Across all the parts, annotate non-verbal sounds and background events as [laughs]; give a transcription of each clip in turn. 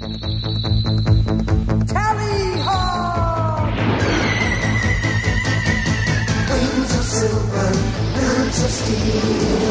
Tally ho! Wings of silver, birds of steel.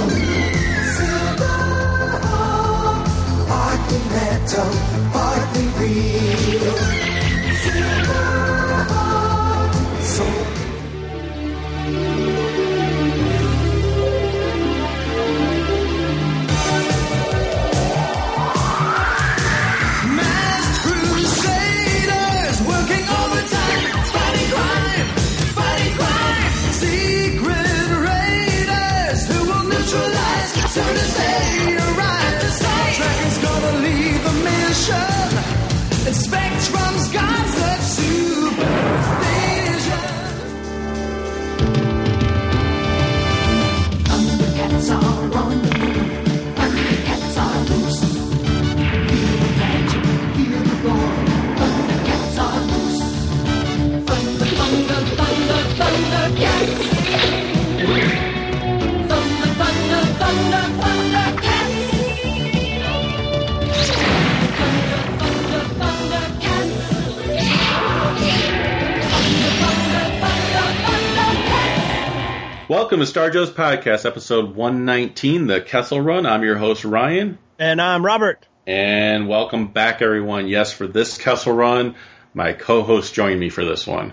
Welcome to Star Joe's Podcast, episode 119, the Kessel Run. I'm your host, Ryan. And I'm Robert. And welcome back, everyone. Yes, for this Kessel Run, my co host joined me for this one.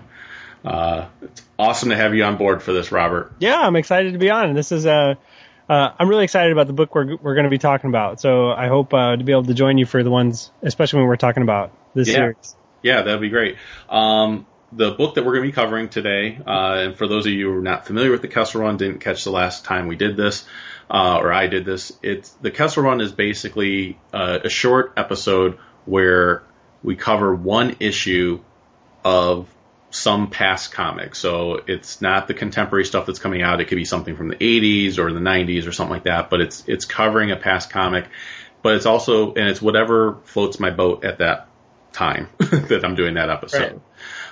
Uh, it's awesome to have you on board for this, Robert. Yeah, I'm excited to be on. This is uh, uh, I'm really excited about the book we're we're going to be talking about. So I hope uh, to be able to join you for the ones, especially when we're talking about this Yeah. series. Yeah, that'd be great. Um, the book that we're going to be covering today, uh, and for those of you who are not familiar with the Kessel Run, didn't catch the last time we did this, uh, or I did this, it's the Kessel Run is basically uh, a short episode where we cover one issue of some past comic. So it's not the contemporary stuff that's coming out. It could be something from the 80s or the 90s or something like that. But it's it's covering a past comic. But it's also and it's whatever floats my boat at that time [laughs] that I'm doing that episode.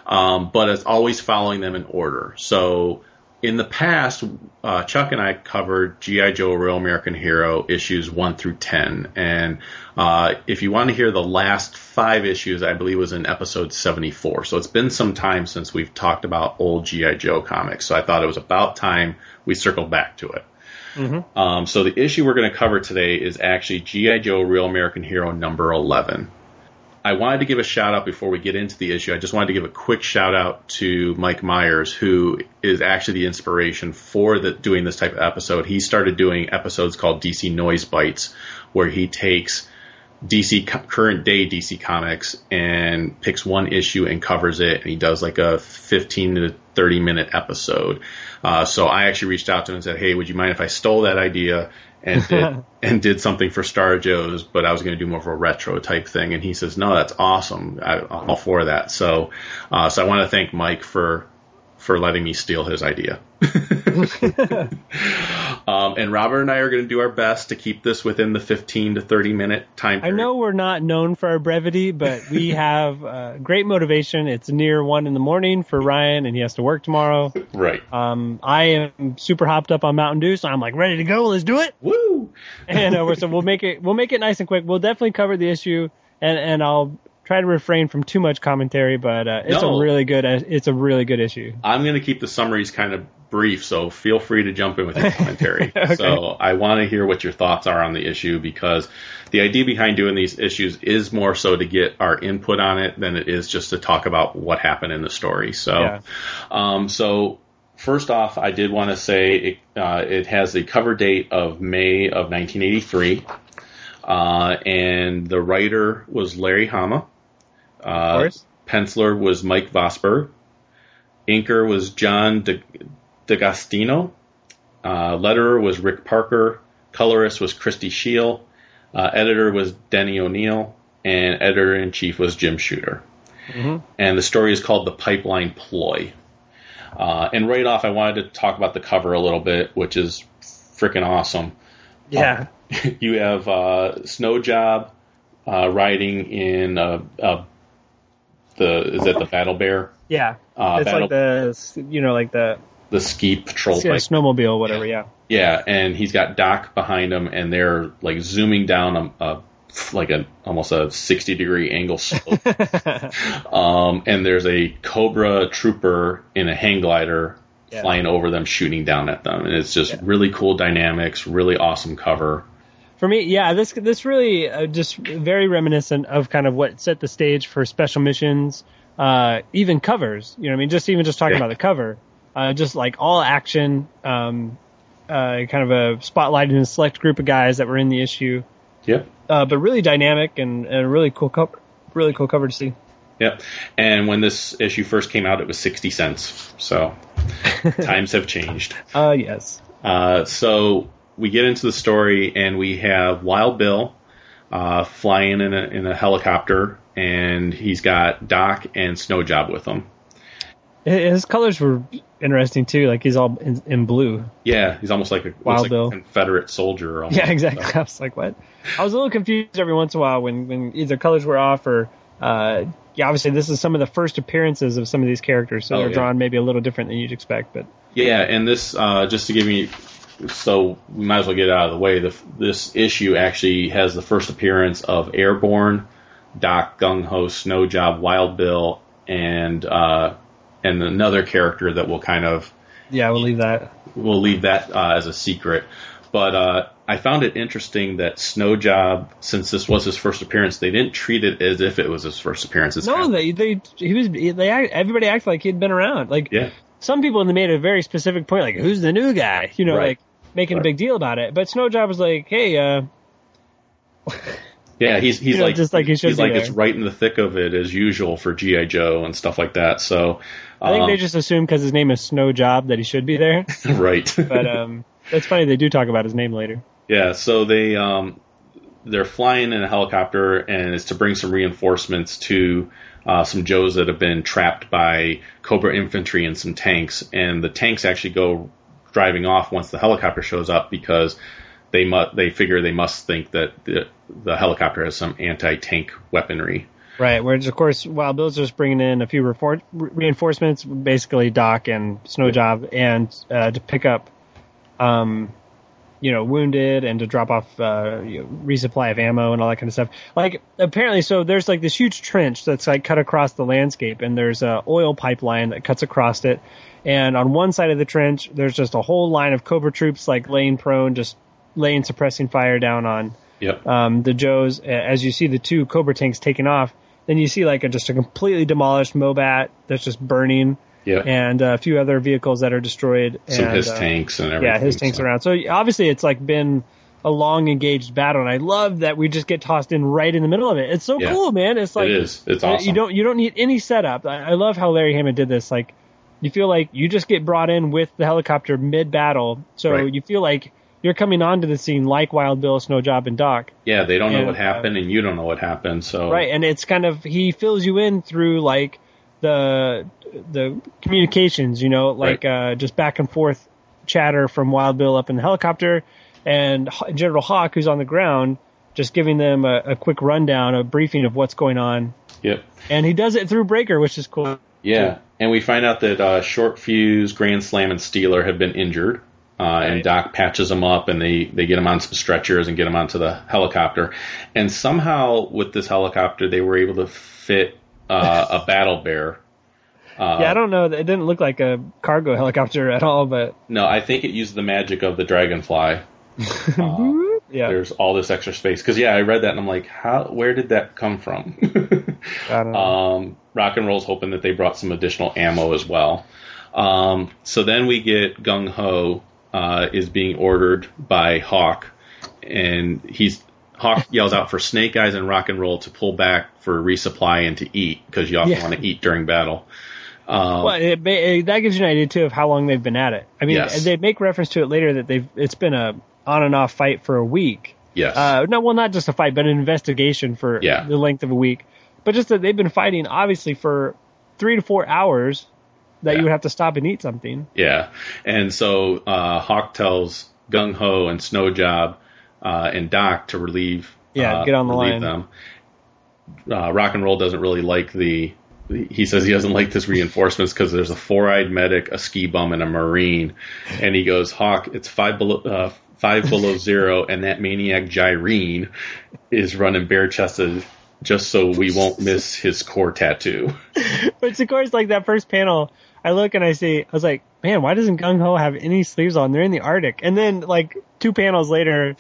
Um, but it's always following them in order. So in the past, uh, Chuck and I covered GI Joe: Real American Hero issues one through ten, and uh, if you want to hear the last five issues, I believe it was in episode seventy-four. So it's been some time since we've talked about old GI Joe comics. So I thought it was about time we circled back to it. Um, so the issue we're going to cover today is actually GI Joe: Real American Hero number eleven. I wanted to give a shout out before we get into the issue. I just wanted to give a quick shout out to Mike Myers, who is actually the inspiration for the, doing this type of episode. He started doing episodes called DC Noise Bites, where he takes DC current day DC comics and picks one issue and covers it, and he does like a 15 to 30 minute episode. Uh, so I actually reached out to him and said, "Hey, would you mind if I stole that idea and [laughs] did, and did something for Star Joe's, but I was going to do more of a retro type thing?" And he says, "No, that's awesome. I, I'm all for that." So, uh, so I want to thank Mike for for letting me steal his idea. [laughs] [laughs] um, and Robert and I are going to do our best to keep this within the 15 to 30 minute time I know we're not known for our brevity, but we [laughs] have uh, great motivation. It's near one in the morning for Ryan, and he has to work tomorrow. Right. Um, I am super hopped up on Mountain Dew, so I'm like ready to go. Let's do it. Woo! [laughs] and uh, so we'll make it we'll make it nice and quick. We'll definitely cover the issue, and and I'll try to refrain from too much commentary. But uh, it's No. a really good it's a really good issue. I'm going to keep the summaries kind of brief, so feel free to jump in with your [laughs] commentary. Okay. So I want to hear what your thoughts are on the issue because the idea behind doing these issues is more so to get our input on it than it is just to talk about what happened in the story. So, Yeah. um, so first off, I did want to say it, uh, it has the cover date of May of 1983. Uh, and the writer was Larry Hama. Uh. Penciler was Mike Vosburg. Inker was John De- D'Agostino. Uh, letterer was Rick Parker. Colorist was Christie Scheele. Uh, editor was Denny O'Neil. And editor in chief was Jim Shooter. And the story is called The Pipeline Ploy. Uh, and right off, I wanted to talk about the cover a little bit, which is freaking awesome. Yeah. [laughs] You have uh, Snow Job uh, riding in uh, uh, the is it the Battle Bear, Yeah. Uh, it's battle- like the you know like the the Ski Patrol yeah, snowmobile whatever. Yeah. Yeah, and he's got Doc behind him, and they're like zooming down a, a like a almost a 60 degree angle slope. [laughs] um, and there's a Cobra trooper in a hang glider Yeah. flying over them, shooting down at them, and it's just really cool dynamics, really awesome cover. For me, yeah, this this really uh, just very reminiscent of kind of what set the stage for special missions, uh, even covers. You know, what I mean, just even just talking Yeah. about the cover, uh, just like all action, um, uh, kind of a spotlighting a select group of guys that were in the issue, Yep. uh, but really dynamic and, and a really cool cover, really cool cover to see. Yep. And when this issue first came out, it was 60 cents. So [laughs] times have changed. Uh, yes. Uh, so we get into the story, and we have Wild Bill uh, flying in a, in a helicopter, and he's got Doc and Snow Job with him. His colors were interesting too. Like he's all in, in blue. Yeah, he's almost like a, Wild like Bill. Confederate soldier. Almost. Yeah, exactly. [laughs] I was like, what? I was a little confused every once in a while when, when either colors were off or, uh, yeah, obviously this is some of the first appearances of some of these characters, so Oh, they're yeah. drawn maybe a little different than you'd expect, but Yeah, and this uh, just to give me, so we might as well get it out of the way. The, this issue actually has the first appearance of Airborne, Doc, Gung Ho, Snow Job, Wild Bill, and uh, and another character that will kind of yeah, we'll leave that. we'll leave that uh, as a secret. But uh, I found it interesting that Snow Job, since this was his first appearance, they didn't treat it as if it was his first appearance. It's No, kind of- they, they, he was, they, act- everybody acted like he'd been around. Like, yeah, some people made a very specific point, like, who's the new guy? You know, Right. like, making a big deal about it. But Snowjob was like, hey, uh, [laughs] yeah, he's he's You know, like just like he should he's like there. it's right in the thick of it as usual for GI Joe and stuff like that. So I think um, they just assume because his name is Snow Job that he should be there. [laughs] right. [laughs] But, um, it's funny they do talk about his name later. Yeah, so they um, they're flying in a helicopter, and it's to bring some reinforcements to uh, some Joes that have been trapped by Cobra infantry and some tanks. And the tanks actually go driving off once the helicopter shows up because they mu- they figure they must think that the the helicopter has some anti-tank weaponry. Right, whereas of course Wild Bill's just bringing in a few refor- reinforcements, basically Doc and Snowjob, and uh, to pick up, um, you know, wounded and to drop off uh, you know, resupply of ammo and all that kind of stuff. Like apparently, so there's like this huge trench that's like cut across the landscape, and there's a oil pipeline that cuts across it. And on one side of the trench, there's just a whole line of Cobra troops like laying prone, just laying suppressing fire down on Yep. um, the Joes, as you see the two Cobra tanks taken off, then you see like a, just a completely demolished Mobat that's just burning, Yep. and a few other vehicles that are destroyed. some and, HISS uh, tanks and everything. Yeah, HISS tanks so- around. So obviously it's like been a long engaged battle, and I love that we just get tossed in right in the middle of it. It's so Yeah. cool, man. It's like it is. It's uh, awesome. You don't you don't need any setup. I, I love how Larry Hama did this. Like you feel like you just get brought in with the helicopter mid battle, so Right. you feel like you're coming onto the scene like Wild Bill, Snowjob, and Doc. yeah, they don't know and, what uh, happened, and you don't know what happened. So Right, and it's kind of he fills you in through like the the communications, you know, like uh, just back and forth chatter from Wild Bill up in the helicopter, and General Hawk, who's on the ground, just giving them a, a quick rundown, a briefing of what's going on, Yep. and he does it through Breaker, which is cool. Yeah, and we find out that uh, Short Fuse, Grand Slam, and Steeler have been injured, uh, and Doc patches them up, and they they get them on some stretchers and get them onto the helicopter, and somehow with this helicopter they were able to fit uh, a [laughs] battle bear. Uh, yeah, I don't know. It didn't look like a cargo [laughs] helicopter at all, but No, I think it used the magic of the dragonfly. [laughs] Uh, yeah, There's all this extra space because yeah, I read that and I'm like, how? Where did that come from? I don't know. Um, Rock and Roll's hoping that they brought some additional ammo as well. Um, so then we get Gung Ho uh, is being ordered by Hawk, and he's Hawk [laughs] yells out for Snake Eyes and Rock and Roll to pull back for resupply and to eat because you often Yeah. want to eat during battle. Um, well, it, it, that gives you an idea too of how long they've been at it. I mean, Yes. they make reference to it later that they've it's been a on and off fight for a week. yes, Uh, no, well, not just a fight, but an investigation for Yeah. the length of a week. But just that they've been fighting, obviously, for three to four hours. That Yeah. you would have to stop and eat something. Yeah, and so uh, Hawk tells Gung Ho and Snow Job uh, and Doc to relieve. Yeah, uh, get on the line. Them. Uh, Rock and Roll doesn't really like the. He says he doesn't like this reinforcements because there's a four-eyed medic, a ski bum, and a marine. And he goes, Hawk, it's five below, uh, five below [laughs] zero, and that maniac Gyrene is running bare chested just so we won't miss his Corps tattoo. [laughs] But of course, like that first panel, I look and I see, I was like, man, why doesn't Gung Ho have any sleeves on? They're in the Arctic. And then like two panels later,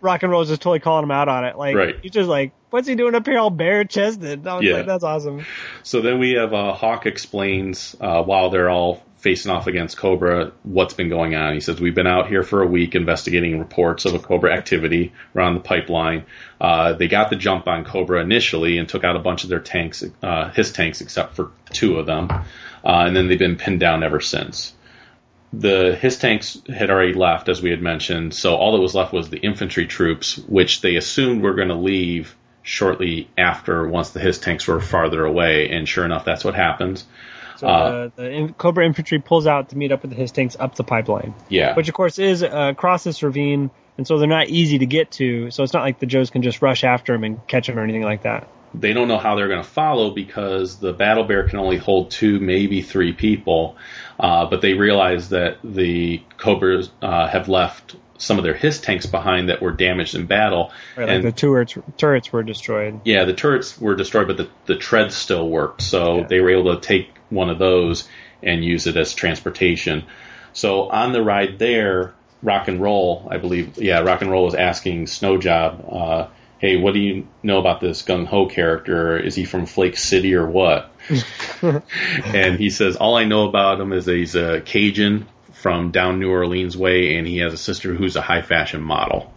Rock and Roll is just totally calling him out on it. Like Right. he's just like, what's he doing up here all bare chested? I was Yeah. like, that's awesome. So then we have uh, Hawk explains uh, while they're all facing off against Cobra what's been going on. He says we've been out here for a week investigating reports of a Cobra activity around the pipeline. Uh, they got the jump on Cobra initially and took out a bunch of their tanks, uh, HISS tanks, except for two of them, uh, and then they've been pinned down ever since. The HISS tanks had already left, as we had mentioned, so all that was left was the infantry troops, which they assumed were going to leave shortly after once the HISS tanks were farther away, and sure enough, that's what happens. So Uh, the, the in- Cobra infantry pulls out to meet up with HISS tanks up the pipeline, Yeah, which of course is uh, across this ravine, and so they're not easy to get to. So it's not like the Joes can just rush after him and catch him or anything like that. they don't know how they're going to follow because the battle bear can only hold two, maybe three people. Uh, but they realize that the Cobras uh, have left some of their HISS tanks behind that were damaged in battle. Right, like and the turrets turrets were destroyed. yeah, the turrets were destroyed, but the, the treads still worked. So Yeah. they were able to take one of those and use it as transportation. So on the ride there, Rock and Roll, I believe, yeah, Rock and Roll was asking Snowjob, uh, hey, what do you know about this Gung Ho character? Is he from Flake City or what? [laughs] and he says, all I know about him is that he's a Cajun from down New Orleans way, and he has a sister who's a high fashion model.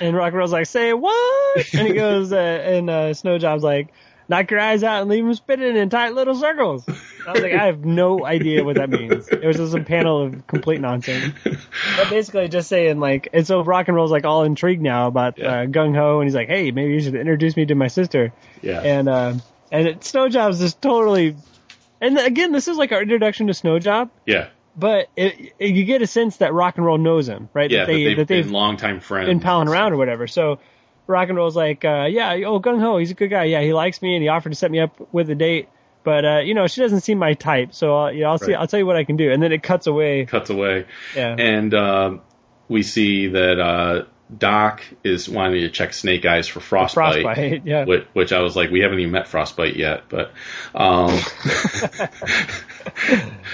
And Rock and Roll's like, say what? And he goes, uh, and uh, Snowjob's like, knock your eyes out and leave them spinning in tight little circles. I was like, I have no idea what that means. It was just a panel of complete nonsense. But basically just saying like, and so Rock and Roll's like all intrigued now about Yeah. uh, Gung Ho, and he's like, hey, maybe you should introduce me to my sister. Yeah. And uh, and it, Snowjob's just totally, and again, this is like our introduction to Snow Job. yeah. But it, it, you get a sense that Rock and Roll knows him, right? Yeah, that they that they've, been longtime friends. been palling around or whatever. So Rock and Roll's like, uh, yeah, oh Gung Ho, he's a good guy. Yeah, he likes me and he offered to set me up with a date. But uh, you know, she doesn't seem my type. So uh, you know, I'll see. I'll tell you what I can do. And then it cuts away. Cuts away. Yeah. And um, we see that uh, Doc is wanting to check Snake Eyes for frostbite. Frostbite. [laughs] Yeah. Which, which I was like, we haven't even met Frostbite yet, but um, [laughs]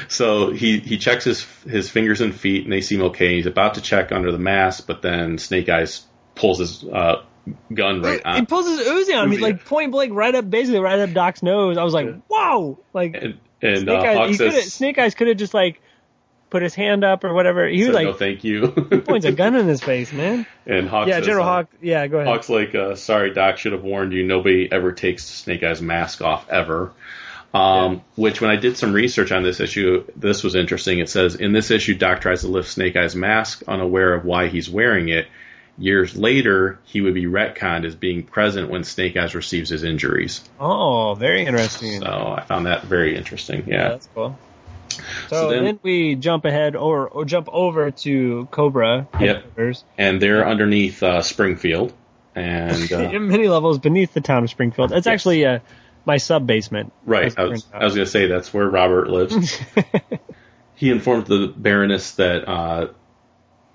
so he he checks his his fingers and feet, and they seem okay. He's about to check under the mask, but then Snake Eyes pulls his uh, gun right he on, pulls his Uzi on me, like point blank, right up, basically right up Doc's nose. I was like, wow, like and, and Snake uh, Eyes. Says, Snake Eyes could have just like put his hand up or whatever. He was like "No, thank you." he points a gun in his face, man. and Hawk Yeah, says, General uh, Hawk. Yeah, go ahead. Hawk's like, uh, sorry, Doc, should have warned you. Nobody ever takes Snake Eye's mask off ever. Um, Which, when I did some research on this issue, this was interesting. It says in this issue, Doc tries to lift Snake Eye's mask, unaware of why he's wearing it. Years later, he would be retconned as being present when Snake Eyes receives his injuries. Oh, very interesting. So I found that very interesting. Yeah, Yeah. that's cool. So, So then, then- we jump ahead or, or jump over to Cobra Yep. And they're underneath uh, Springfield. And [laughs] uh, many levels beneath the town of Springfield. It's Yes. actually uh, my sub basement. Right. I was, I was going to say that's where Robert lives. [laughs] he informed the Baroness that uh,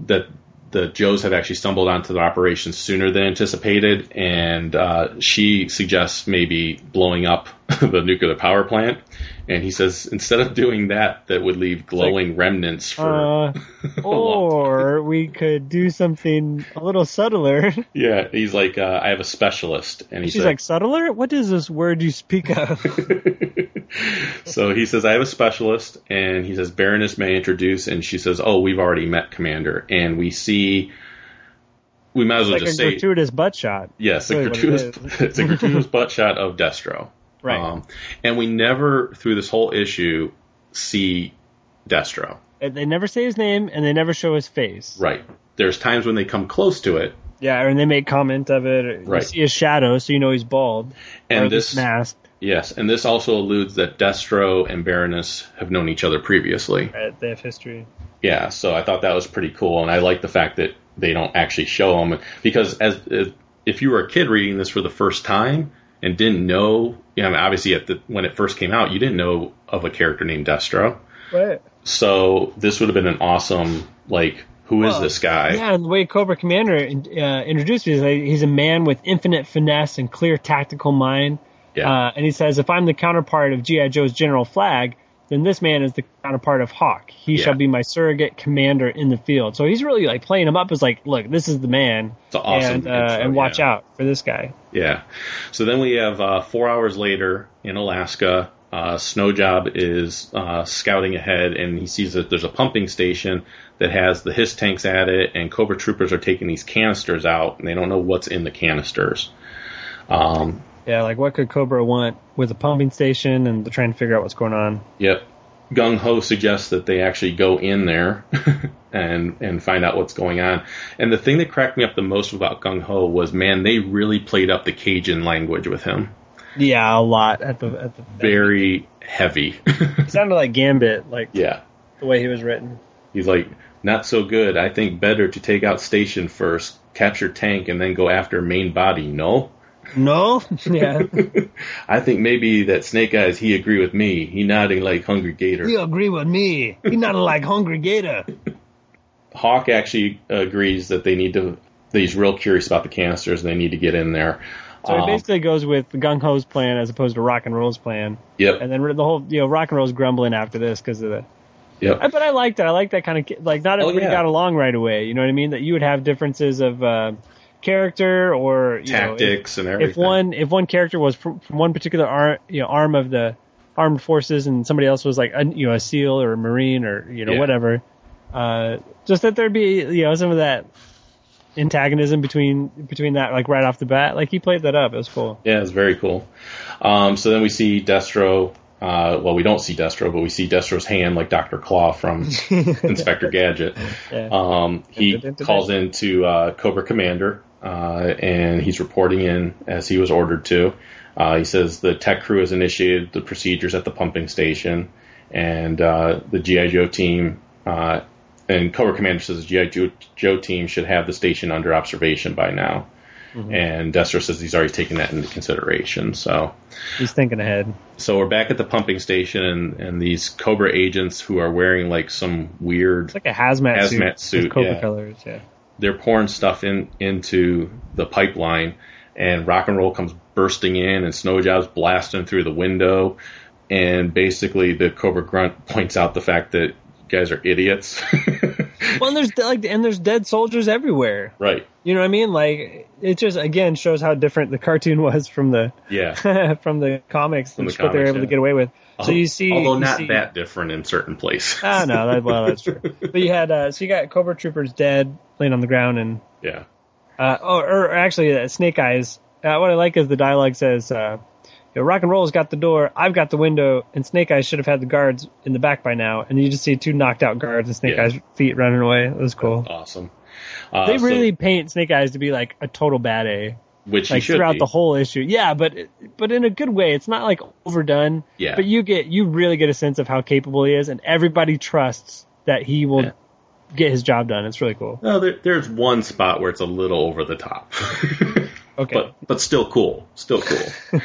that the Joes have actually stumbled onto the operation sooner than anticipated, and uh, she suggests maybe blowing up [laughs] the nuclear power plant. And he says instead of doing that, that would leave glowing remnants for. Uh, [laughs] or we could do something a little subtler. [laughs] yeah, he's like, uh, I have a specialist, and he's She's like, subtler? What is this word you speak of? [laughs] so he says, I have a specialist, and he says, Baroness may introduce, and she says, Oh, we've already met Commander. And we see, we might as well like a just say, gratuitous butt shot. yes, a really what it gratuitous, it's a gratuitous butt shot of Destro. Right. Um, and we never, through this whole issue, see Destro. And They never say his name and they never show his face. Right. There's times when they come close to it, Yeah, and they make comment of it. or You Right. see his shadow, so you know he's bald. and this, mask. yes, and this also alludes that Destro and Baroness have known each other previously. Right, they have history. Yeah, so I thought that was pretty cool, and I like the fact that they don't actually show them because as if you were a kid reading this for the first time and didn't know, you know, obviously at the when it first came out, you didn't know of a character named Destro. Right. So this would have been an awesome like Who is Well, this guy? Yeah, and the way Cobra Commander uh, introduced me is like, he's a man with infinite finesse and clear tactical mind. Yeah. Uh, and he says, if I'm the counterpart of G.I. Joe's General Flagg, then this man is the counterpart of Hawk. He Yeah. shall be my surrogate commander in the field. So he's really like playing him up as like, look, this is the man. It's an awesome and, uh, intro, and watch yeah. out for this guy. Yeah. So then we have uh, four hours later in Alaska. Uh, Snowjob is uh, scouting ahead, and he sees that there's a pumping station that has the HISS tanks at it, and Cobra troopers are taking these canisters out, and they don't know what's in the canisters. Um, Yeah, like what could Cobra want with a pumping station and they're trying to figure out what's going on. Yep. Gung Ho suggests that they actually go in there [laughs] and and find out what's going on. And the thing that cracked me up the most about Gung Ho was, man, they really played up the Cajun language with him. Yeah, a lot at the at the Very heavy. It sounded like Gambit, like [laughs] yeah. the way he was written. He's like, not so good. I think better to take out station first, capture tank, and then go after main body. No. No? [laughs] Yeah. I think maybe that Snake Eyes, he agree with me. He nodding like Hungry Gator. you agree with me. He not like Hungry Gator. [laughs] Hawk actually agrees that they need to. He's real curious about the canisters and they need to get in there. So Um, it basically goes with the Gung Ho's plan as opposed to Rock and Roll's plan. Yep. And then the whole, you know, Rock and Roll's grumbling after this because of the. Yep. I- But I liked it. I like that kind of like not Oh, everybody yeah. got along right away. You know what I mean? That you would have differences of uh, character or you know, if- Tactics and if everything. one if one character was from, from one particular arm you know arm of the armed forces and somebody else was like a, you know a seal or a marine or you know Yeah. whatever uh just that there'd be you know some of that antagonism between between that like right off the bat like he played that up it was cool Yeah, it's very cool. Um, so then we see Destro. Uh, well, we don't see Destro, but we see Destro's hand, like Doctor Claw from [laughs] Inspector Gadget. yeah Um, he calls into uh, Cobra Commander, uh, and he's reporting in as he was ordered to. Uh, he says the tech crew has initiated the procedures at the pumping station, and uh, the GI Joe team. Uh, and Cobra Commander says the GI Joe, Joe team should have the station under observation by now. And Destro says he's already taken that into consideration. So, he's thinking ahead so we're back at the pumping station, and, and these Cobra agents who are wearing like some weird it's like a hazmat, Hazmat suit, suit, Cobra yeah. colors yeah they're pouring stuff in into the pipeline, and rock and roll comes bursting in, and Snow Job's blasting through the window, and basically the Cobra Grunt [laughs] points out the fact that you guys are idiots. [laughs] well and there's like and there's dead soldiers everywhere right? you know what i mean like it just again shows how different the cartoon [laughs] was from the Yeah. from the comics From and the what they were comics, able to get away with. So you see, although you not see- that different in certain places. Ah, no, that, well, that's true. But you had, uh, so you got Cobra Troopers dead, laying on the ground, and yeah. uh, oh, or, or actually, uh, Snake Eyes. Uh, what I like is the dialogue says, uh, you know, "Rock and Roll's got the door, I've got the window, and Snake Eyes should have had the guards in the back by now." And you just see two knocked out guards and Snake Yeah. Eyes' feet running away. It was cool. Awesome. Uh, They so- really paint Snake Eyes to be like a total bad A. which like throughout be. the whole issue. Yeah, but but in a good way. It's not like overdone. Yeah. But you get you really get a sense of how capable he is, and everybody trusts that he will Yeah. Get his job done. It's really cool. No, there, there's one spot where it's a little over the top. [laughs] Okay. but but still cool, still cool.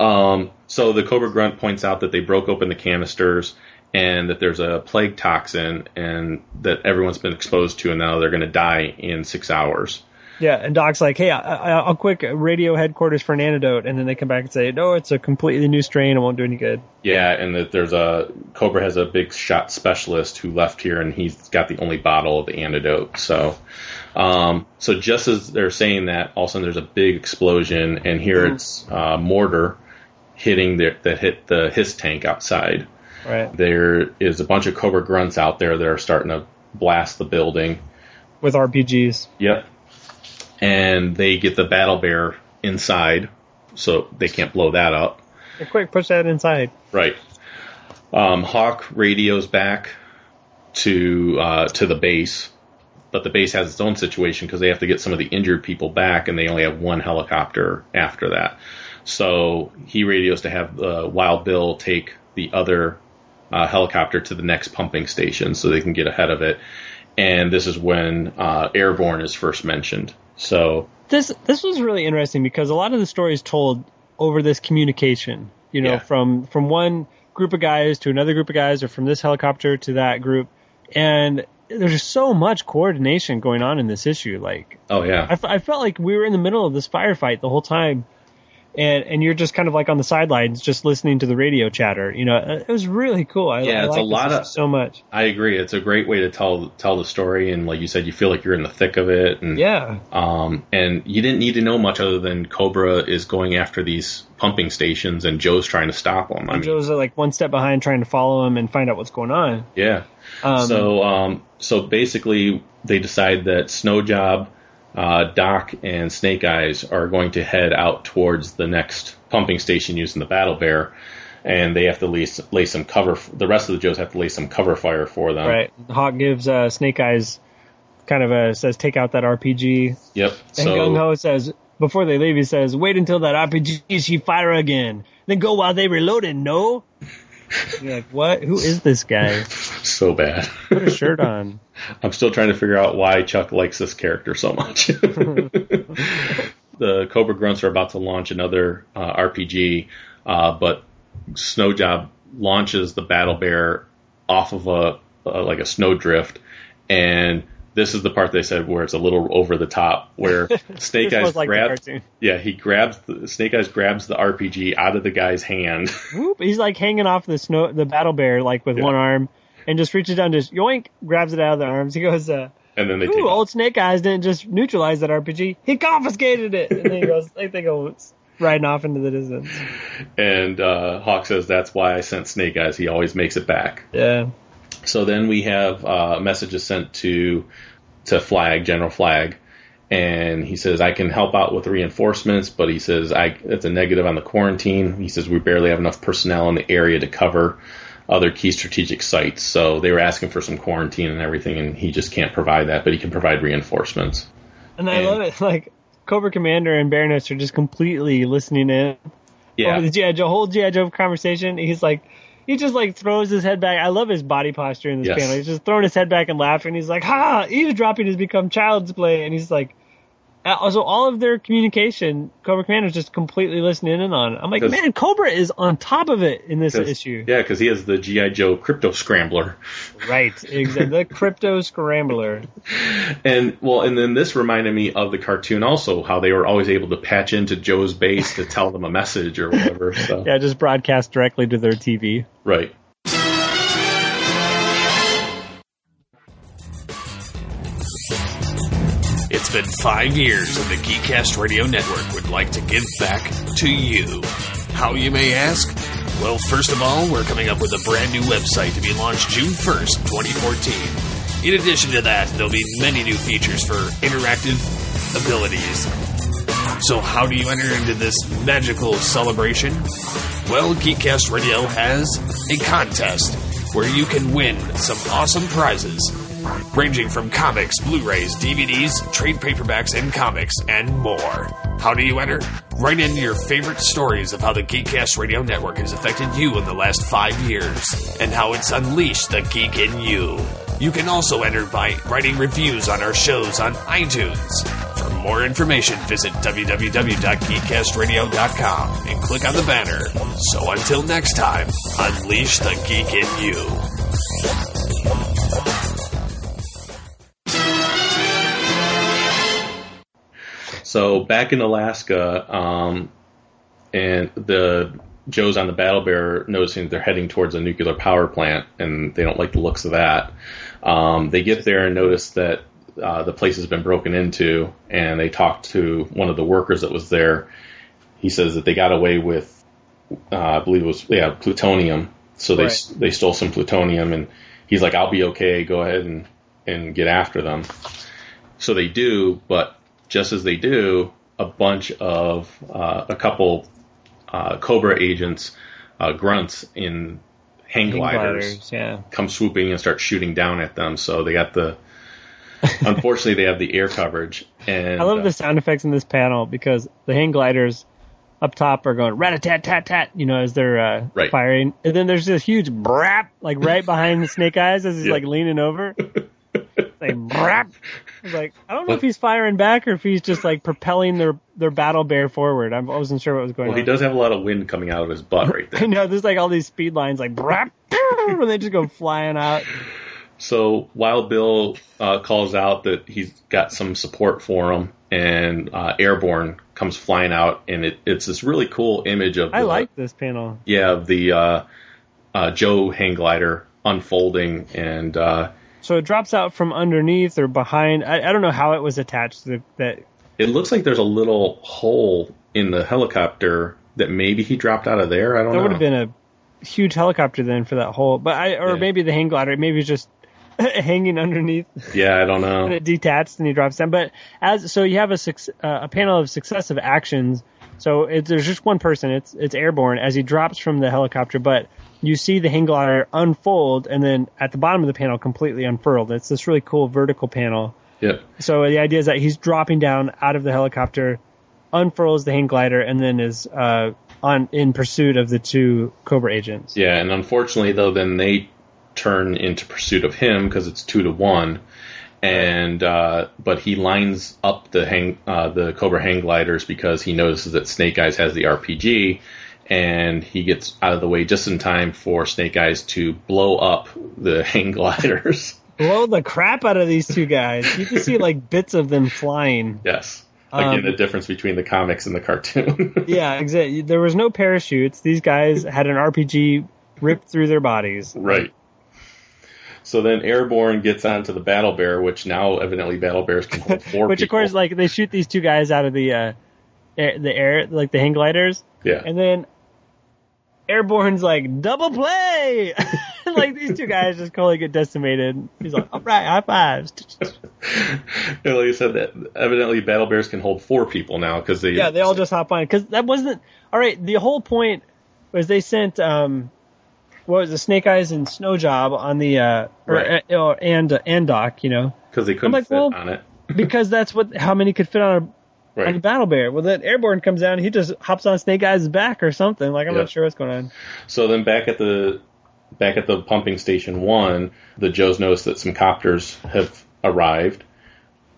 [laughs] um, so the Cobra Grunt points out that they broke open the canisters and that there's a plague toxin and that everyone's been exposed to, and now they're going to die in six hours. Yeah, and Doc's like, "Hey, I, I, I'll quick radio headquarters for an antidote," and then they come back and say, "No, it's a completely new strain. It won't do any good." Yeah, and that there's a Cobra has a big shot specialist who left here, and he's got the only bottle of the antidote. So, um, so just as they're saying that, all of a sudden there's a big explosion, and here it's uh, mortar hitting the, that hit the HISS tank outside. Right. There is a bunch of Cobra grunts out there that are starting to blast the building. With RPGs. Yep. And they get the battle bear inside, so they can't blow that up. Hey, quick, push that inside. Right. Um, Hawk radios back to uh, to the base, but the base has its own situation because they have to get some of the injured people back, and they only have one helicopter after that. So he radios to have uh, Wild Bill take the other uh, helicopter to the next pumping station so they can get ahead of it. And this is when uh, Airborne is first mentioned. So this this was really interesting because a lot of the stories told over this communication, you know, Yeah. from from one group of guys to another group of guys, or from this helicopter to that group, and there's so much coordination going on in this issue. Like Oh yeah. I, f- I felt like we were in the middle of this firefight the whole time, and and you're just kind of like on the sidelines, just listening to the radio chatter. You know, it was really cool. I, Yeah, I it's a lot of- so much. I agree. It's a great way to tell tell the story, and like you said, you feel like you're in the thick of it. And Yeah, Um, and you didn't need to know much other than Cobra is going after these pumping stations, and Joe's trying to stop them. I mean, Joe's uh, like one step behind, trying to follow him and find out what's going on. yeah. Um, so, um, so basically, they decide that Snow Job, uh, Doc, and Snake Eyes are going to head out towards the next pumping station using the Battle Bear, and they have to lay, lay some cover. The rest of the Joes have to lay some cover fire for them. right, Hawk gives uh, Snake Eyes kind of a says take out that RPG, Yep. and So Gung Ho says before they leave, he says wait until that RPG she fire again, then go while they reloaded. No. You're like, what? Who is this guy? [laughs] so bad. Put a shirt on. [laughs] I'm still trying to figure out why Chuck likes this character so much. [laughs] the Cobra Grunts are about to launch another uh, RPG, uh, but Snowjob launches the Battle Bear off of a, a like a snowdrift, and this is the part they said where it's a little over the top, where [laughs] Snake Eyes like grabs, yeah, he grabs the, Snake Eyes grabs the RPG out of the guy's hand. [laughs] Whoop, he's like hanging off the snow, the battle bear, like with Yeah. one arm, and just reaches down, just yoink, grabs it out of the arms. He goes, uh, And then they "Ooh, old Snake Eyes didn't just neutralize that RPG; he confiscated it." And then he goes, like they go riding off into the distance. and uh, Hawk says that's why I sent Snake Eyes. He always makes it back. Yeah, So then we have uh, messages sent to to Flagg, General Flagg, and he says I can help out with reinforcements, but he says I it's a negative on the quarantine. He says we barely have enough personnel in the area to cover other key strategic sites. So they were asking for some quarantine and everything, and he just can't provide that, but he can provide reinforcements. and I And- love it. Like Cobra Commander and Baroness are just completely listening in Yeah, over the GI Joe whole GI Joe conversation. He's like. He just like throws his head back. I love his body posture in this Yes. panel. He's just throwing his head back and laughing. He's like, "Ha! Eavesdropping has become child's play." And he's like, uh, so all of their communication, Cobra Commander's just completely listening in on. It. I'm like, man, Cobra is on top of it in this issue. Yeah, because he has the GI Joe Crypto Scrambler. Right, exactly. the crypto scrambler. [laughs] And well, and then this reminded me of the cartoon also, how they were always able to patch into Joe's base to tell them a message or whatever. So [laughs] Yeah, just broadcast directly to their TV. right. It's been five years, and the Geekcast Radio Network would like to give back to you. How, you may ask? Well, first of all, we're coming up with a brand new website to be launched June 1st, 2014. In addition to that, there'll be many new features for interactive abilities. So, how do you enter into this magical celebration? Well, Geekcast Radio has a contest where you can win some awesome prizes ranging from comics, Blu-rays, DVDs, trade paperbacks, and comics, and more. How do you enter? Write in your favorite stories of how the Geekcast Radio Network has affected you in the last five years, and how it's unleashed the geek in you. You can also enter by writing reviews on our shows on iTunes. For more information, visit www.geekcastradio.com and click on the banner. So until next time, unleash the geek in you. So back in Alaska, um, and the Joe's on the Battle Bear noticing that they're heading towards a nuclear power plant, and they don't like the looks of that. Um, they get there and notice that uh, the place has been broken into, and they talk to one of the workers that was there. He says that they got away with, uh, I believe it was yeah plutonium. So they Right. they stole some plutonium, and he's like, "I'll be okay. Go ahead and and get after them." So they do, but just as they do, a bunch of uh, a couple uh, Cobra agents, uh, grunts in hang gliders, yeah. come swooping and start shooting down at them. So they got the. [laughs] unfortunately, they have the air coverage, and I love uh, the sound effects in this panel because the hang gliders up top are going rat a tat tat tat, you know, as they're uh, Right. firing, and then there's this huge brap like right behind the Snake Eyes as he's Yeah. like leaning over. [laughs] like brap. I like, I don't know if he's firing back or if he's just like propelling their their battle bear forward. I wasn't sure what was going on. Well, he does have a lot of wind coming out of his butt right there. [laughs] I know there's like all these speed lines like brap, [laughs] and they just go flying out. So Wild Bill uh, calls out that he's got some support for him, and uh, Airborne comes flying out, and it, it's this really cool image of I the, like this panel. yeah of the uh, uh, Joe hang glider unfolding, and uh, So it drops out from underneath or behind. I, I don't know how it was attached to the, that. it looks like there's a little hole in the helicopter that maybe he dropped out of there. I don't That know. would have been a huge helicopter then for that hole. But I or Yeah. maybe the hang glider. Maybe it's just [laughs] hanging underneath yeah, I don't know. [laughs] and it detached and he drops down. But as so you have a uh, a panel of successive actions. So it, there's just one person. It's it's airborne as he drops from the helicopter, but you see the hang glider unfold and then at the bottom of the panel completely unfurled. It's this really cool vertical panel. Yep. So the idea is that he's dropping down out of the helicopter, unfurls the hang glider, and then is uh, on in pursuit of the two Cobra agents. Yeah, and unfortunately, though, then they turn into pursuit of him because it's two to one, and uh, but he lines up the hang uh, the Cobra hang gliders because he notices that Snake Eyes has the RPG, and he gets out of the way just in time for Snake Eyes to blow up the [laughs] hang gliders. Blow the crap out of these two guys. You can see like bits of them flying. yes. Again, Um, the difference between the comics and the cartoon. [laughs] Yeah, exactly. There was no parachutes. These guys had an RPG ripped through their bodies. Right. So then Airborne gets onto the Battle Bear, which now evidently Battle Bears can hold [laughs] four Which of course, like they shoot these two guys out of the uh, air, the air, like the hang gliders, yeah. and then Airborne's like double play. [laughs] like these two guys just totally get decimated. He's like, all right, high fives. [laughs] And like you said, that evidently Battle Bears can hold four people now because they Yeah, they all just hop on because that wasn't all right. The whole point was they sent um, what was the Snake Eyes and Snow Job on the uh, or, Right. uh, or- and uh, and Doc, you know, because they couldn't like, fit well- on it. [laughs] because that's what how many could fit on a on a battle bear. Well, then Airborne comes down, he just hops on Snake Eyes' back or something. Like I'm Yeah. not sure what's going on. So then back at the back at the pumping station one, the Joes notice that some copters have arrived.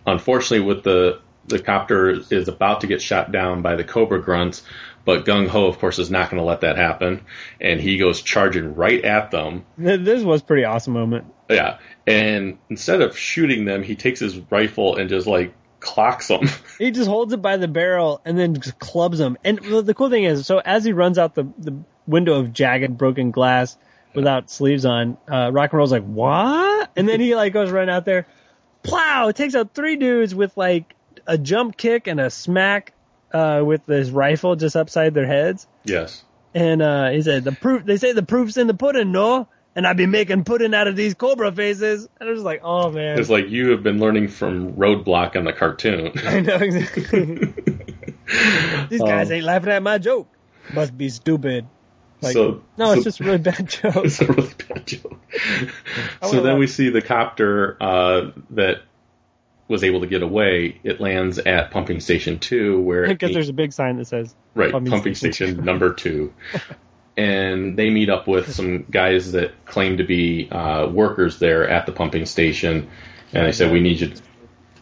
Unfortunately, with the the copter is about to get shot down by the Cobra grunts, but Gung Ho, of course, is not going to let that happen, and he goes charging right at them. This was a pretty awesome moment. Yeah, and instead of shooting them, he takes his rifle and just like clocks them. [laughs] He just holds it by the barrel and then just clubs them. And the the cool thing is, so as he runs out the, the window of jagged, broken glass without sleeves on, uh, Rock and Roll's like, what? And then he like goes running out there, plow, takes out three dudes with like a jump kick and a smack, uh, with his rifle just upside their heads. yes. And, uh, he said, the proof, they say the proof's in the pudding, no? And I be making pudding out of these cobra faces. And I was like, oh man. It's like you have been learning from Roadblock on the cartoon. [laughs] I know exactly. [laughs] These guys Um, ain't laughing at my joke. Must be stupid. Like, So- no, it's so- just a really bad [laughs] joke. It's a really bad joke. So then we see the copter uh, that was able to get away. It lands at pumping station two, where [laughs] Because there's a big sign that says right pumping pumping, station station, number two. [laughs] And they meet up with some guys that claim to be uh, workers there at the pumping station, and they say we need you. To,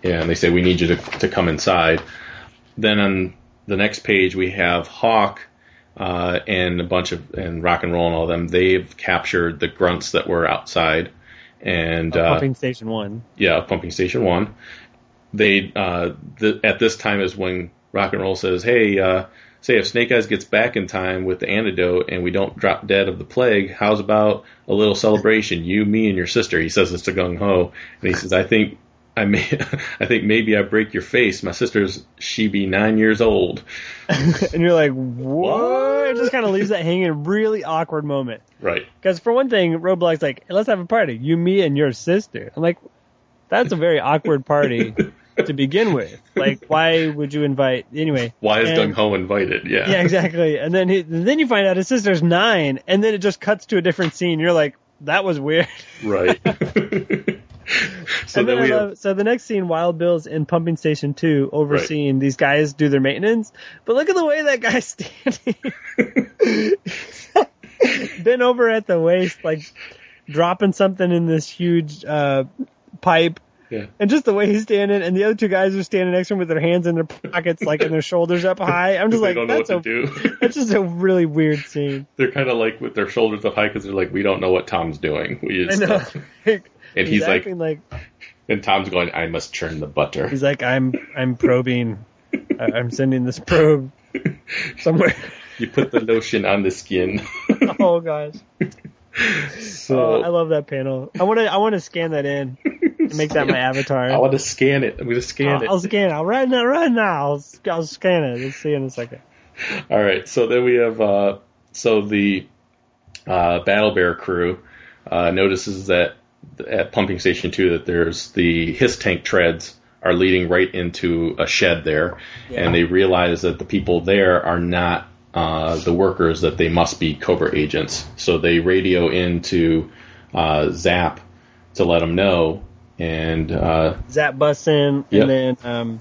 yeah, and they say we need you to, to come inside. Then on the next page we have Hawk uh, and a bunch of and rock and roll and all of them. They've captured the grunts that were outside, and uh, pumping station one. yeah, pumping station one. They uh, the, at this time is when rock and roll says, "Hey, uh, say if Snake Eyes gets back in time with the antidote and we don't drop dead of the plague, how's about a little celebration? You, me, and your sister." He says this to Gung Ho, and he says, "I think." I may, [laughs] I think maybe I break your face. My sister's she be nine years old, [laughs] and you're like, what? It just kind of leaves that hanging. Really awkward moment. right? Because for one thing, Rock and Roll's like, let's have a party. You, me, and your sister. I'm like, that's a very awkward party [laughs] to begin with. Like, why would you invite? Anyway. Why is Gung Ho invited? Yeah, Yeah, exactly. And then he, then you find out his sister's nine, and then it just cuts to a different scene. You're like, that was weird. right. [laughs] so and then then we I have, so the next scene, Wild Bill's in pumping station two, overseeing these guys do their maintenance. But look at the way that guy's [laughs] standing, [laughs] bent over at the waist, like dropping something in this huge uh, pipe. yeah. And just the way he's standing, and the other two guys are standing next to him with their hands in their pockets, like and their shoulders up high. I'm just like, don't know what that's to a, do. that's just a really weird scene. they're kind of like with their shoulders up high because they're like, we don't know what Tom's doing. We I just know. And he's, like, like and Tom's going, I must churn the butter. he's like I'm I'm probing. I'm sending this probe somewhere. You put the lotion on the skin. [laughs] Oh gosh. so Oh, I love that panel. I want to. I want to scan that in. and Make that my avatar. I want to scan it. I'm going to scan I'll, it. I'll scan it. I'll right now. Right now. I'll, I'll scan it. Let's see in a second. All right. So then we have uh, so the uh, Battle Bear crew uh, notices that at pumping station two that there's the HISS tank treads are leading right into a shed there, and they realize that the people there are not uh, the workers that they must be Cobra agents. So they radio into uh, Zap to let them know, and uh, Zap busts in, Yep. and then um,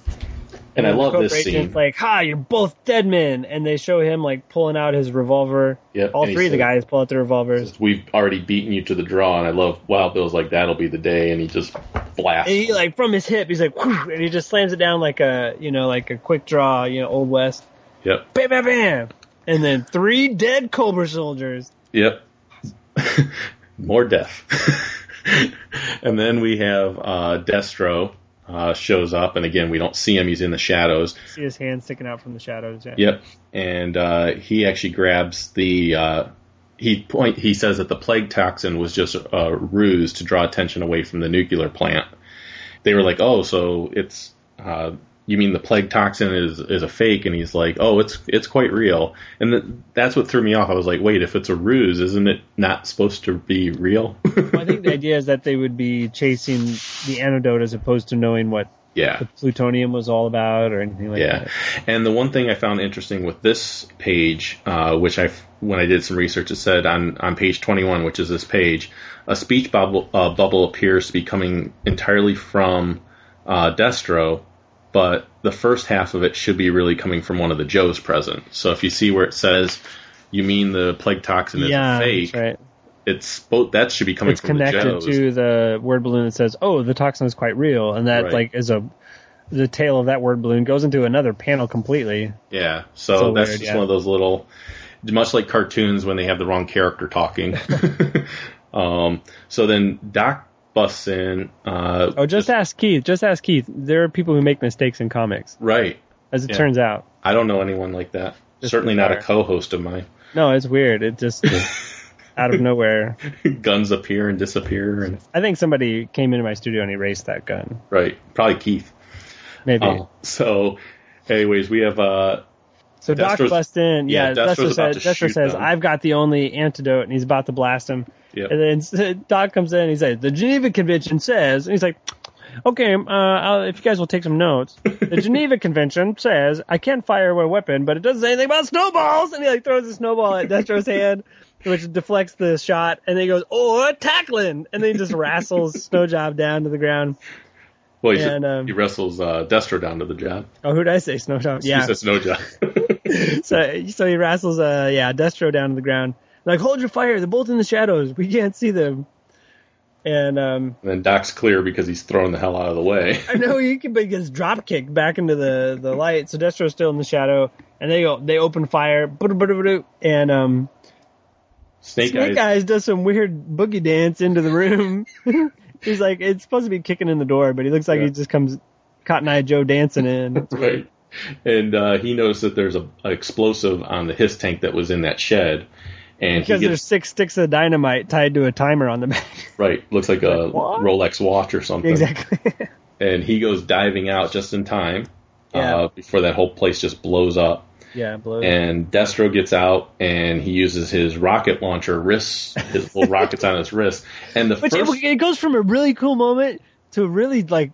and I love this scene. Like, ha, you're both dead men, and they show him like pulling out his revolver. Yep, All and three of the guys pull out their revolvers. We've already beaten you to the draw, and I love Wild Bill's like that'll be the day, and he just blasts. And he like from his hip, he's like, whew, and he just slams it down like a you know like a quick draw, you know, old west. Yep. Bam, bam, bam, and then three dead Cobra soldiers. Yep. [laughs] More death. [laughs] and then we have uh, Destro uh, shows up, and again, we don't see him. He's in the shadows. See his hand sticking out from the shadows. Yeah. Yep. And uh, he actually grabs the. Uh, he point. He says that the plague toxin was just a ruse to draw attention away from the nuclear plant. They were like, "Oh, so it's uh, you mean the plague toxin is is a fake?" And he's like, "Oh, it's it's quite real." And th- that's what threw me off. I was like, "Wait, if it's a ruse, isn't it not supposed to be real?" Well, I think the [laughs] idea is that they would be chasing the antidote as opposed to knowing what yeah. the plutonium was all about or anything like Yeah, that. and the one thing I found interesting with this page, uh, which I when I did some research, it said on on page 21, which is this page, a speech bubble uh, bubble appears to be coming entirely from uh, Destro, but the first half of it should be really coming from one of the Joes present. So if you see where it says, "You mean the plague toxin is Yeah, fake?" that's right. It's both that should be coming It's from the connected Joes. to the word balloon that says, "Oh, the toxin is quite real," and that Right. like is a the tail of that word balloon goes into another panel completely. Yeah, so, So that's weird, just yeah. one of those little, much like cartoons when they have the wrong character talking. [laughs] [laughs] um, so then Doc busts in. Uh, Oh, just ask Keith. Just ask Keith. There are people who make mistakes in comics, right. as it Yeah. turns out. I don't know anyone like that. Just Certainly not a co-host of mine. No, it's weird. It just [laughs] out of nowhere. [laughs] Guns appear and disappear, and I think somebody came into my studio and erased that gun. right, probably Keith. Maybe. Um, so, anyways, we have uh, So Doc Destro's- busts in. yeah, Yeah, Destro says, Destro says, them. "I've got the only antidote," and he's about to blast him. Yep. And then [laughs] Doc comes in and he says, "The Geneva Convention says," and he's like, "Okay, uh, I'll, if you guys will take some notes, the [laughs] Geneva Convention says I can't fire a weapon, but it doesn't say anything about snowballs." And he like throws a snowball at Destro's hand, which deflects the shot, and then he goes, "Oh, tackling," and then he just wrestles Snowjob down to the ground. Well, he, and, um, he wrestles uh, Destro down to the job. Oh, who did I say? Snowjob. He Yeah. says no job. so so he wrestles uh yeah Destro down to the ground. Like hold your fire, they're both in the shadows. We can't see them. And um and then Doc's clear because he's throwing the hell out of the way. I know he can but he gets drop kicked back into the the light. So Destro's still in the shadow, and they go they open fire, and um Snake, Snake Eyes Eyes does some weird boogie dance into the room. [laughs] He's like it's supposed to be kicking in the door, but he looks like Yeah. he just comes Cotton Eye Joe dancing in. [laughs] right? And uh, he knows that there's a, a explosive on the HISS tank that was in that shed, and Because he there's six sticks of dynamite tied to a timer on the back. [laughs] right. Looks like a what? Rolex watch or something. exactly. [laughs] And he goes diving out just in time Yeah. uh, before that whole place just blows up. Yeah, blows. And Destro gets out and he uses his rocket launcher wrists, his little [laughs] rockets on his wrist. And the Which first it, goes from a really cool moment to a really like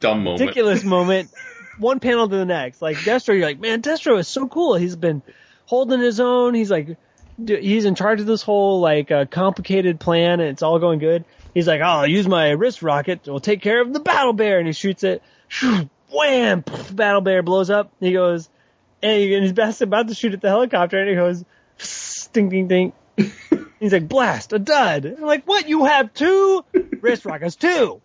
dumb moment, ridiculous [laughs] moment, one panel to the next. Like Destro, you're like, man, Destro is so cool. He's been holding his own. He's like, he's in charge of this whole like uh, complicated plan, and it's all going good. He's like, oh, I'll use my wrist rocket. We'll take care of the battle bear, and he shoots it. Wham! Battle bear blows up. He goes, and he- and he's best about to shoot at the helicopter, and he goes, ding, ding, ding. [laughs] He's like, blast, a dud. I'm like, what? You have two wrist rockets, two.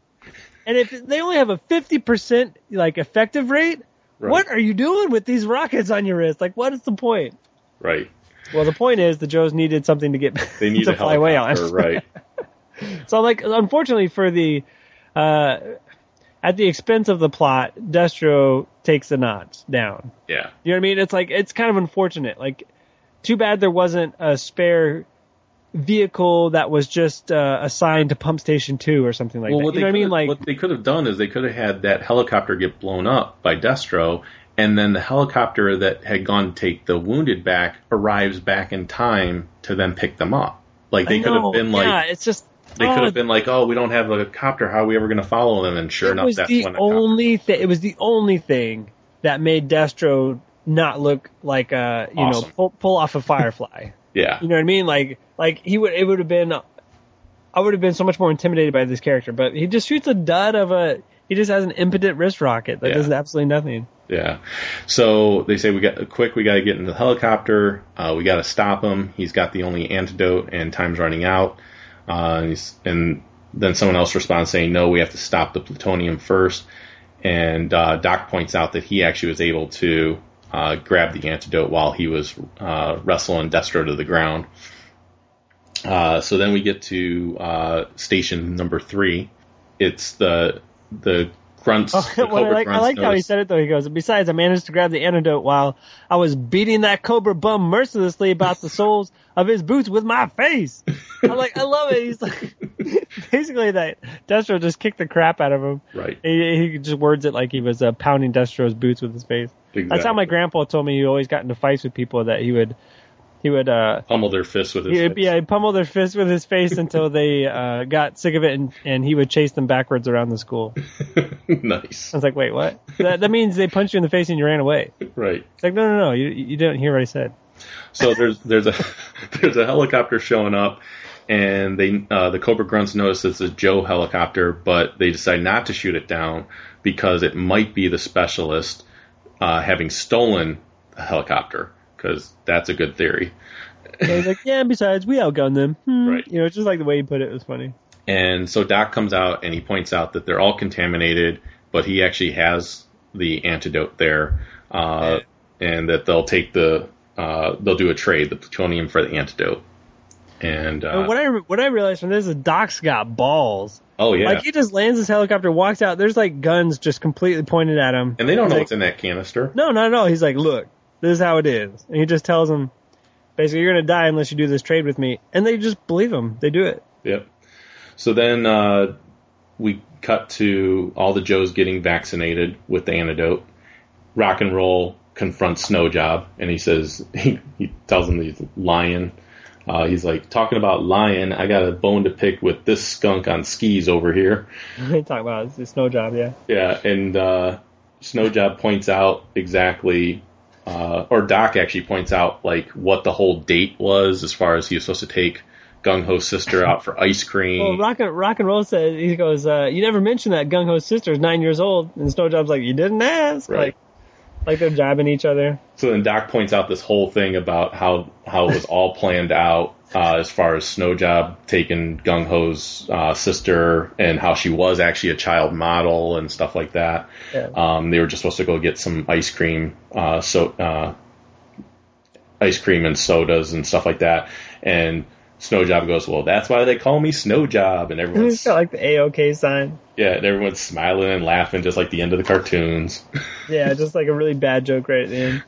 And if they only have a 50% like effective rate, Right. what are you doing with these rockets on your wrist? Like, what is the point? right? Well, the point is the Joes needed something to get They need [laughs] to a fly away on. right? [laughs] So like, unfortunately for the, uh, at the expense of the plot, Destro takes the notch down. Yeah. You know what I mean? It's like it's kind of unfortunate. Like, too bad there wasn't a spare vehicle that was just uh, assigned to Pump Station Two or something like that. You know what I mean? Like, what they could have done is they could have had that helicopter get blown up by Destro, and then the helicopter that had gone to take the wounded back arrives back in time to then pick them up. Like they could have been like yeah, it's just they oh, could have been like, oh, we don't have a copter. How are we ever going to follow them? And sure enough, that's the when the only thing. It was the only thing that made Destro not look like a you know pull, pull off a Firefly. [laughs] Yeah, You know what I mean? Like like he would it would have been I would have been so much more intimidated by this character, but he just shoots a dud of a he just has an impotent wrist rocket that Yeah. does absolutely nothing. Yeah. So they say we got quick. We got to get into the helicopter. Uh, we got to stop him. He's got the only antidote, and time's running out. Uh, and, then someone else responds saying, "No, we have to stop the plutonium first. And uh, Doc points out that he actually was able to uh, grab the antidote while he was uh, wrestling Destro to the ground. Uh, so then we get to uh, station number three. It's the the grunts. [laughs] Well, I like I like how he said it though. He goes, besides, I managed to grab the antidote while I was beating that cobra bum mercilessly about the soles of his boots with my face. I'm like, I love it. He's like, [laughs] basically that Destro just kicked the crap out of him. Right. He, he just words it like he was uh, pounding Destro's boots with his face. That's how my grandpa told me he always got into fights with people that he would, he would, uh, pummel their fists with his he face. yeah, he'd pummel their fist with his face until they, uh, got sick of it and, and he would chase them backwards around the school. [laughs] nice. I was like, wait, what? That, that means they punched you in the face and you ran away. Right. It's like, no, no, no, you, you didn't hear what I said. So there's there's a [laughs] there's a helicopter showing up, and they uh, the Cobra Grunts notice it's a Joe helicopter, but they decide not to shoot it down because it might be the specialist uh, having stolen the helicopter. Because that's a good theory. So like, yeah, besides, we outgunned them. Hmm. Right. You know, it's just like the way he put it was funny. And so Doc comes out and he points out that they're all contaminated, but he actually has the antidote there, uh, and that they'll take the uh, they'll do a trade, the plutonium for the antidote. And uh, what I what I realized from this is Doc's got balls. oh yeah, Like he just lands his helicopter, walks out. There's like guns just completely pointed at him. and they don't know like, what's in that canister. No, not at all. He's like, look, this is how it is, and he just tells them, basically, you're gonna die unless you do this trade with me, and they just believe him. They do it. Yep. So then uh, we cut to all the Joes getting vaccinated with the antidote. Rock and roll confronts Snow Job, and he says [laughs] he, he tells him he's lying. Uh, he's like talking about lying. I got a bone to pick with this skunk on skis over here. [laughs] they talk about it's snow job, yeah. Yeah, and uh, Snow Job points out exactly, uh, or Doc actually points out like what the whole date was as far as he was supposed to take Gung Ho's sister out for ice cream. Well, rock and rock and roll says he goes, uh, you never mentioned that Gung Ho's sister is nine years old, and Snow Job's like, you didn't ask, Right. like, like they're jabbing each other. So then Doc points out this whole thing about how how it was all planned out uh, as far as Snow Job taking Gung Ho's uh, sister and how she was actually a child model and stuff like that. Yeah. Um, they were just supposed to go get some ice cream, uh, so uh, ice cream and sodas and stuff like that. And Snowjob goes, "Well, that's why they call me Snowjob," and [laughs] He's everyone's got like the AOK sign. yeah, and everyone's smiling and laughing just like the end of the cartoons. [laughs] Yeah, just like a really bad joke right at the end.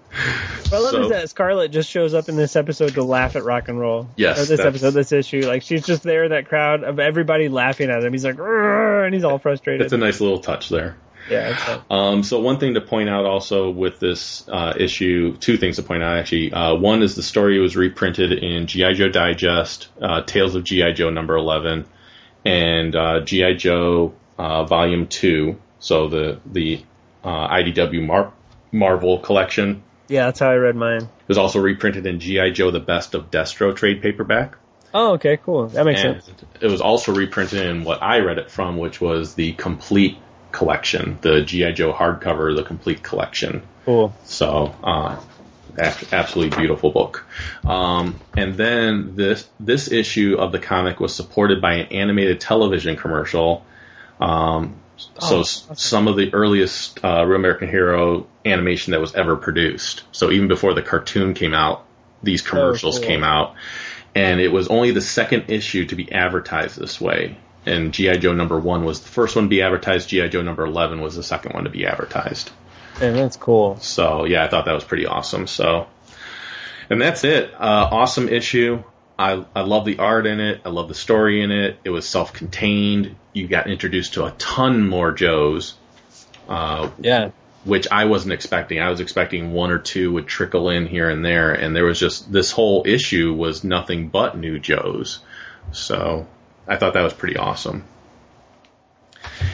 But I love So- is that Scarlett just shows up in this episode to laugh at rock and roll. Yes, Or this episode, this issue. Like she's just there in that crowd of everybody laughing at him. He's like, and he's all frustrated. It's a nice little touch there. Yeah. Um, so one thing to point out also with this uh, issue, two things to point out actually. Uh, one is the story was reprinted in GI Joe Digest, uh, Tales of GI Joe number eleven, and uh, GI Joe uh, Volume Two. So the the uh, IDW Mar- Marvel collection Yeah, that's how I read mine. It was also reprinted in GI Joe: The Best of Destro trade paperback. Oh, okay, cool. That makes And sense. it was also reprinted in what I read it from, which was the complete collection, the GI Joe hardcover, the complete collection. Cool. So, uh, absolutely beautiful book. Um, and then this this issue of the comic was supported by an animated television commercial. Um, so Oh, s- some of the earliest uh, Real American Hero animation that was ever produced. So even before the cartoon came out, these commercials cool. came out, and it was only the second issue to be advertised this way. And GI Joe number one was the first one to be advertised. GI Joe number eleven was the second one to be advertised. And that's cool. So yeah, I thought that was pretty awesome. So, and that's it. Uh, awesome issue. I I love the art in it. I love the story in it. It was self-contained. You got introduced to a ton more Joes. Uh, Yeah. which I wasn't expecting. I was expecting one or two would trickle in here and there, and there was just this whole issue was nothing but new Joes. So I thought that was pretty awesome.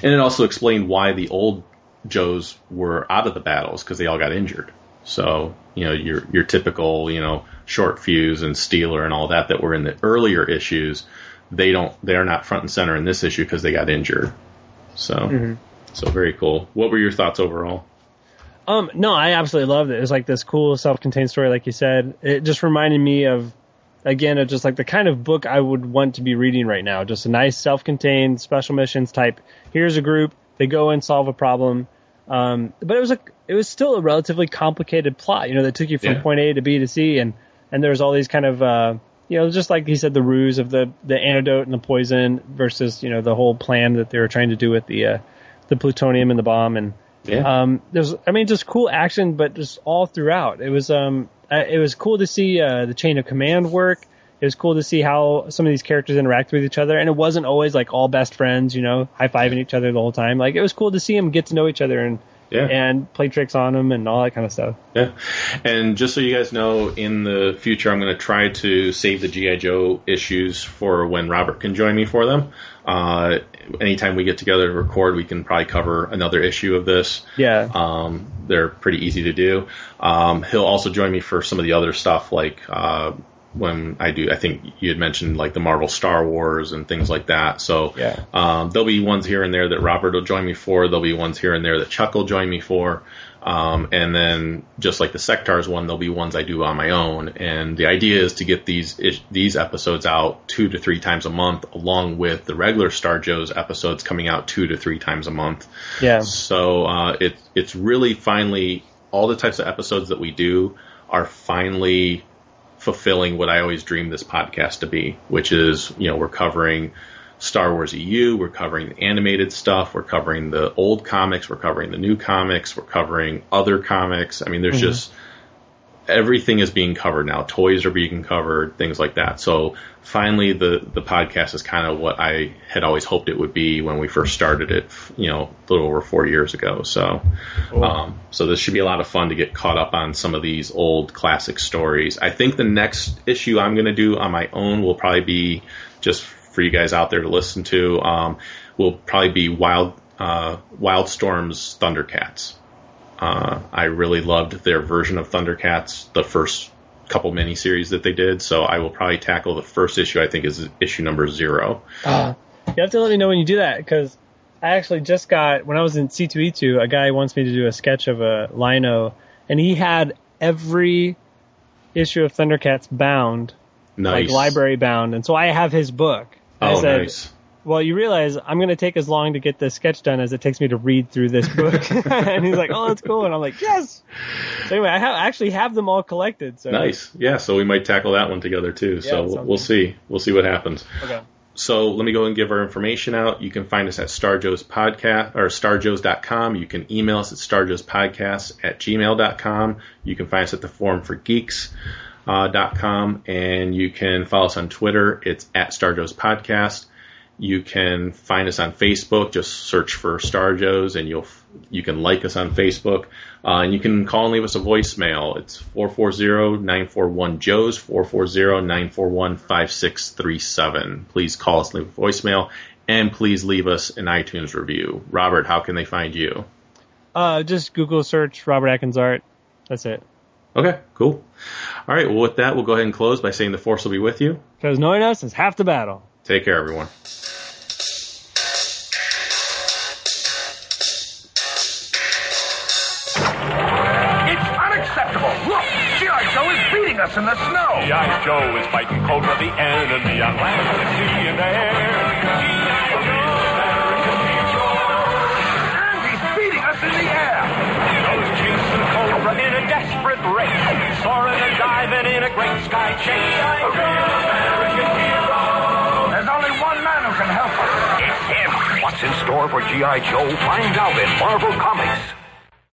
And it also explained why the old Joes were out of the battles because they all got injured. So you know your your typical you know Short-Fuze and Steeler and all that that were in the earlier issues, they don't they're not front and center in this issue because they got injured. So so very cool. What were your thoughts overall? Um, no, I absolutely loved it. It was like this cool self-contained story, like you said. It just reminded me of, again, of just like the kind of book I would want to be reading right now. Just a nice self-contained special missions type. Here's a group. They go and solve a problem. Um, but it was a, it was still a relatively complicated plot, you know, that took you from Yeah. point A to B to C and, and there was all these kind of, uh, you know, just like he said, the ruse of the, the antidote and the poison versus, you know, the whole plan that they were trying to do with the, uh, the plutonium and the bomb and, Yeah. um, there's, I mean, just cool action, but just all throughout. It was, um, uh, it was cool to see uh, the chain of command work. It was cool to see how some of these characters interact with each other, and it wasn't always like all best friends, you know, high fiving each other the whole time. Like it was cool to see them get to know each other and Yeah. and play tricks on them and all that kind of stuff. Yeah. And just so you guys know, in the future, I'm going to try to save the G.I. Joe issues for when Robert can join me for them. Uh, anytime we get together to record, we can probably cover another issue of this. Yeah. Um, they're pretty easy to do. Um, he'll also join me for some of the other stuff, like uh, when I do. I think you had mentioned like the Marvel Star Wars and things like that. So Yeah. um, there'll be ones here and there that Robert will join me for. There'll be ones here and there that Chuck will join me for. Um, and then just like the Sectaurs one, there'll be ones I do on my own. And the idea is to get these these episodes out two to three times a month, along with the regular Star Joe's episodes coming out two to three times a month. Yeah. So uh, it's it's really finally all the types of episodes that we do are finally fulfilling what I always dreamed this podcast to be, which is you know we're covering Star Wars EU, we're covering the animated stuff, we're covering the old comics, we're covering the new comics, we're covering other comics. I mean, there's mm-hmm. just everything is being covered now. Toys are being covered, things like that. So finally, the the podcast is kind of what I had always hoped it would be when we first started it. You know, a little over four years ago. So, um, so this should be a lot of fun to get caught up on some of these old classic stories. I think the next issue I'm going to do on my own will probably be just for you guys out there to listen to. Um, will probably be Wild uh, Wildstorm's Thundercats. Uh, I really loved their version of Thundercats, the first couple miniseries that they did. So I will probably tackle the first issue. I think is issue number zero. You have to let me know when you do that because I actually just got when I was in C2E2, a guy wants me to do a sketch of a Lion-O, and he had every issue of Thundercats bound, Nice like library bound, and so I have his book. I Oh, said, nice. Well, you realize I'm going to take as long to get this sketch done as it takes me to read through this book. [laughs] and he's like, "Oh, that's cool," and I'm like, "Yes." So anyway, I, have, I actually have them all collected. So Nice. Yeah. So we might tackle that one together too. so we'll, see. We'll see what happens. Okay. So let me go and give our information out. You can find us at Starjoe's podcast or starjoes.com. You can email us at starjoespodcast at gmail.com. You can find us at the forum for geeks. Uh, dot com and you can follow us on Twitter. It's at Starjoe's podcast. You can find us on Facebook. Just search for Star Joe's, and you'll you can like us on Facebook. Uh, and you can call and leave us a voicemail. It's 440-941-JOES, 440-941-5637. Please call us, leave a voicemail, and please leave us an iTunes review. Robert, how can they find you? Uh, just Google search Robert Atkins art. That's it. Okay, cool. All right, well, with that, we'll go ahead and close by saying the Force will be with you. Because knowing us is half the battle. Take care, everyone. It's unacceptable. Look, G.I. Joe is beating us in the snow. G.I. Joe is fighting Cobra the enemy on land and sea and air. G.I. Joe. And he's beating us in the air. Joe's chasing Cobra in a desperate race. Soaring and diving in a great sky chase. A real American can help. It's him. What's in store for G.I. Joe? Find out in Marvel Comics.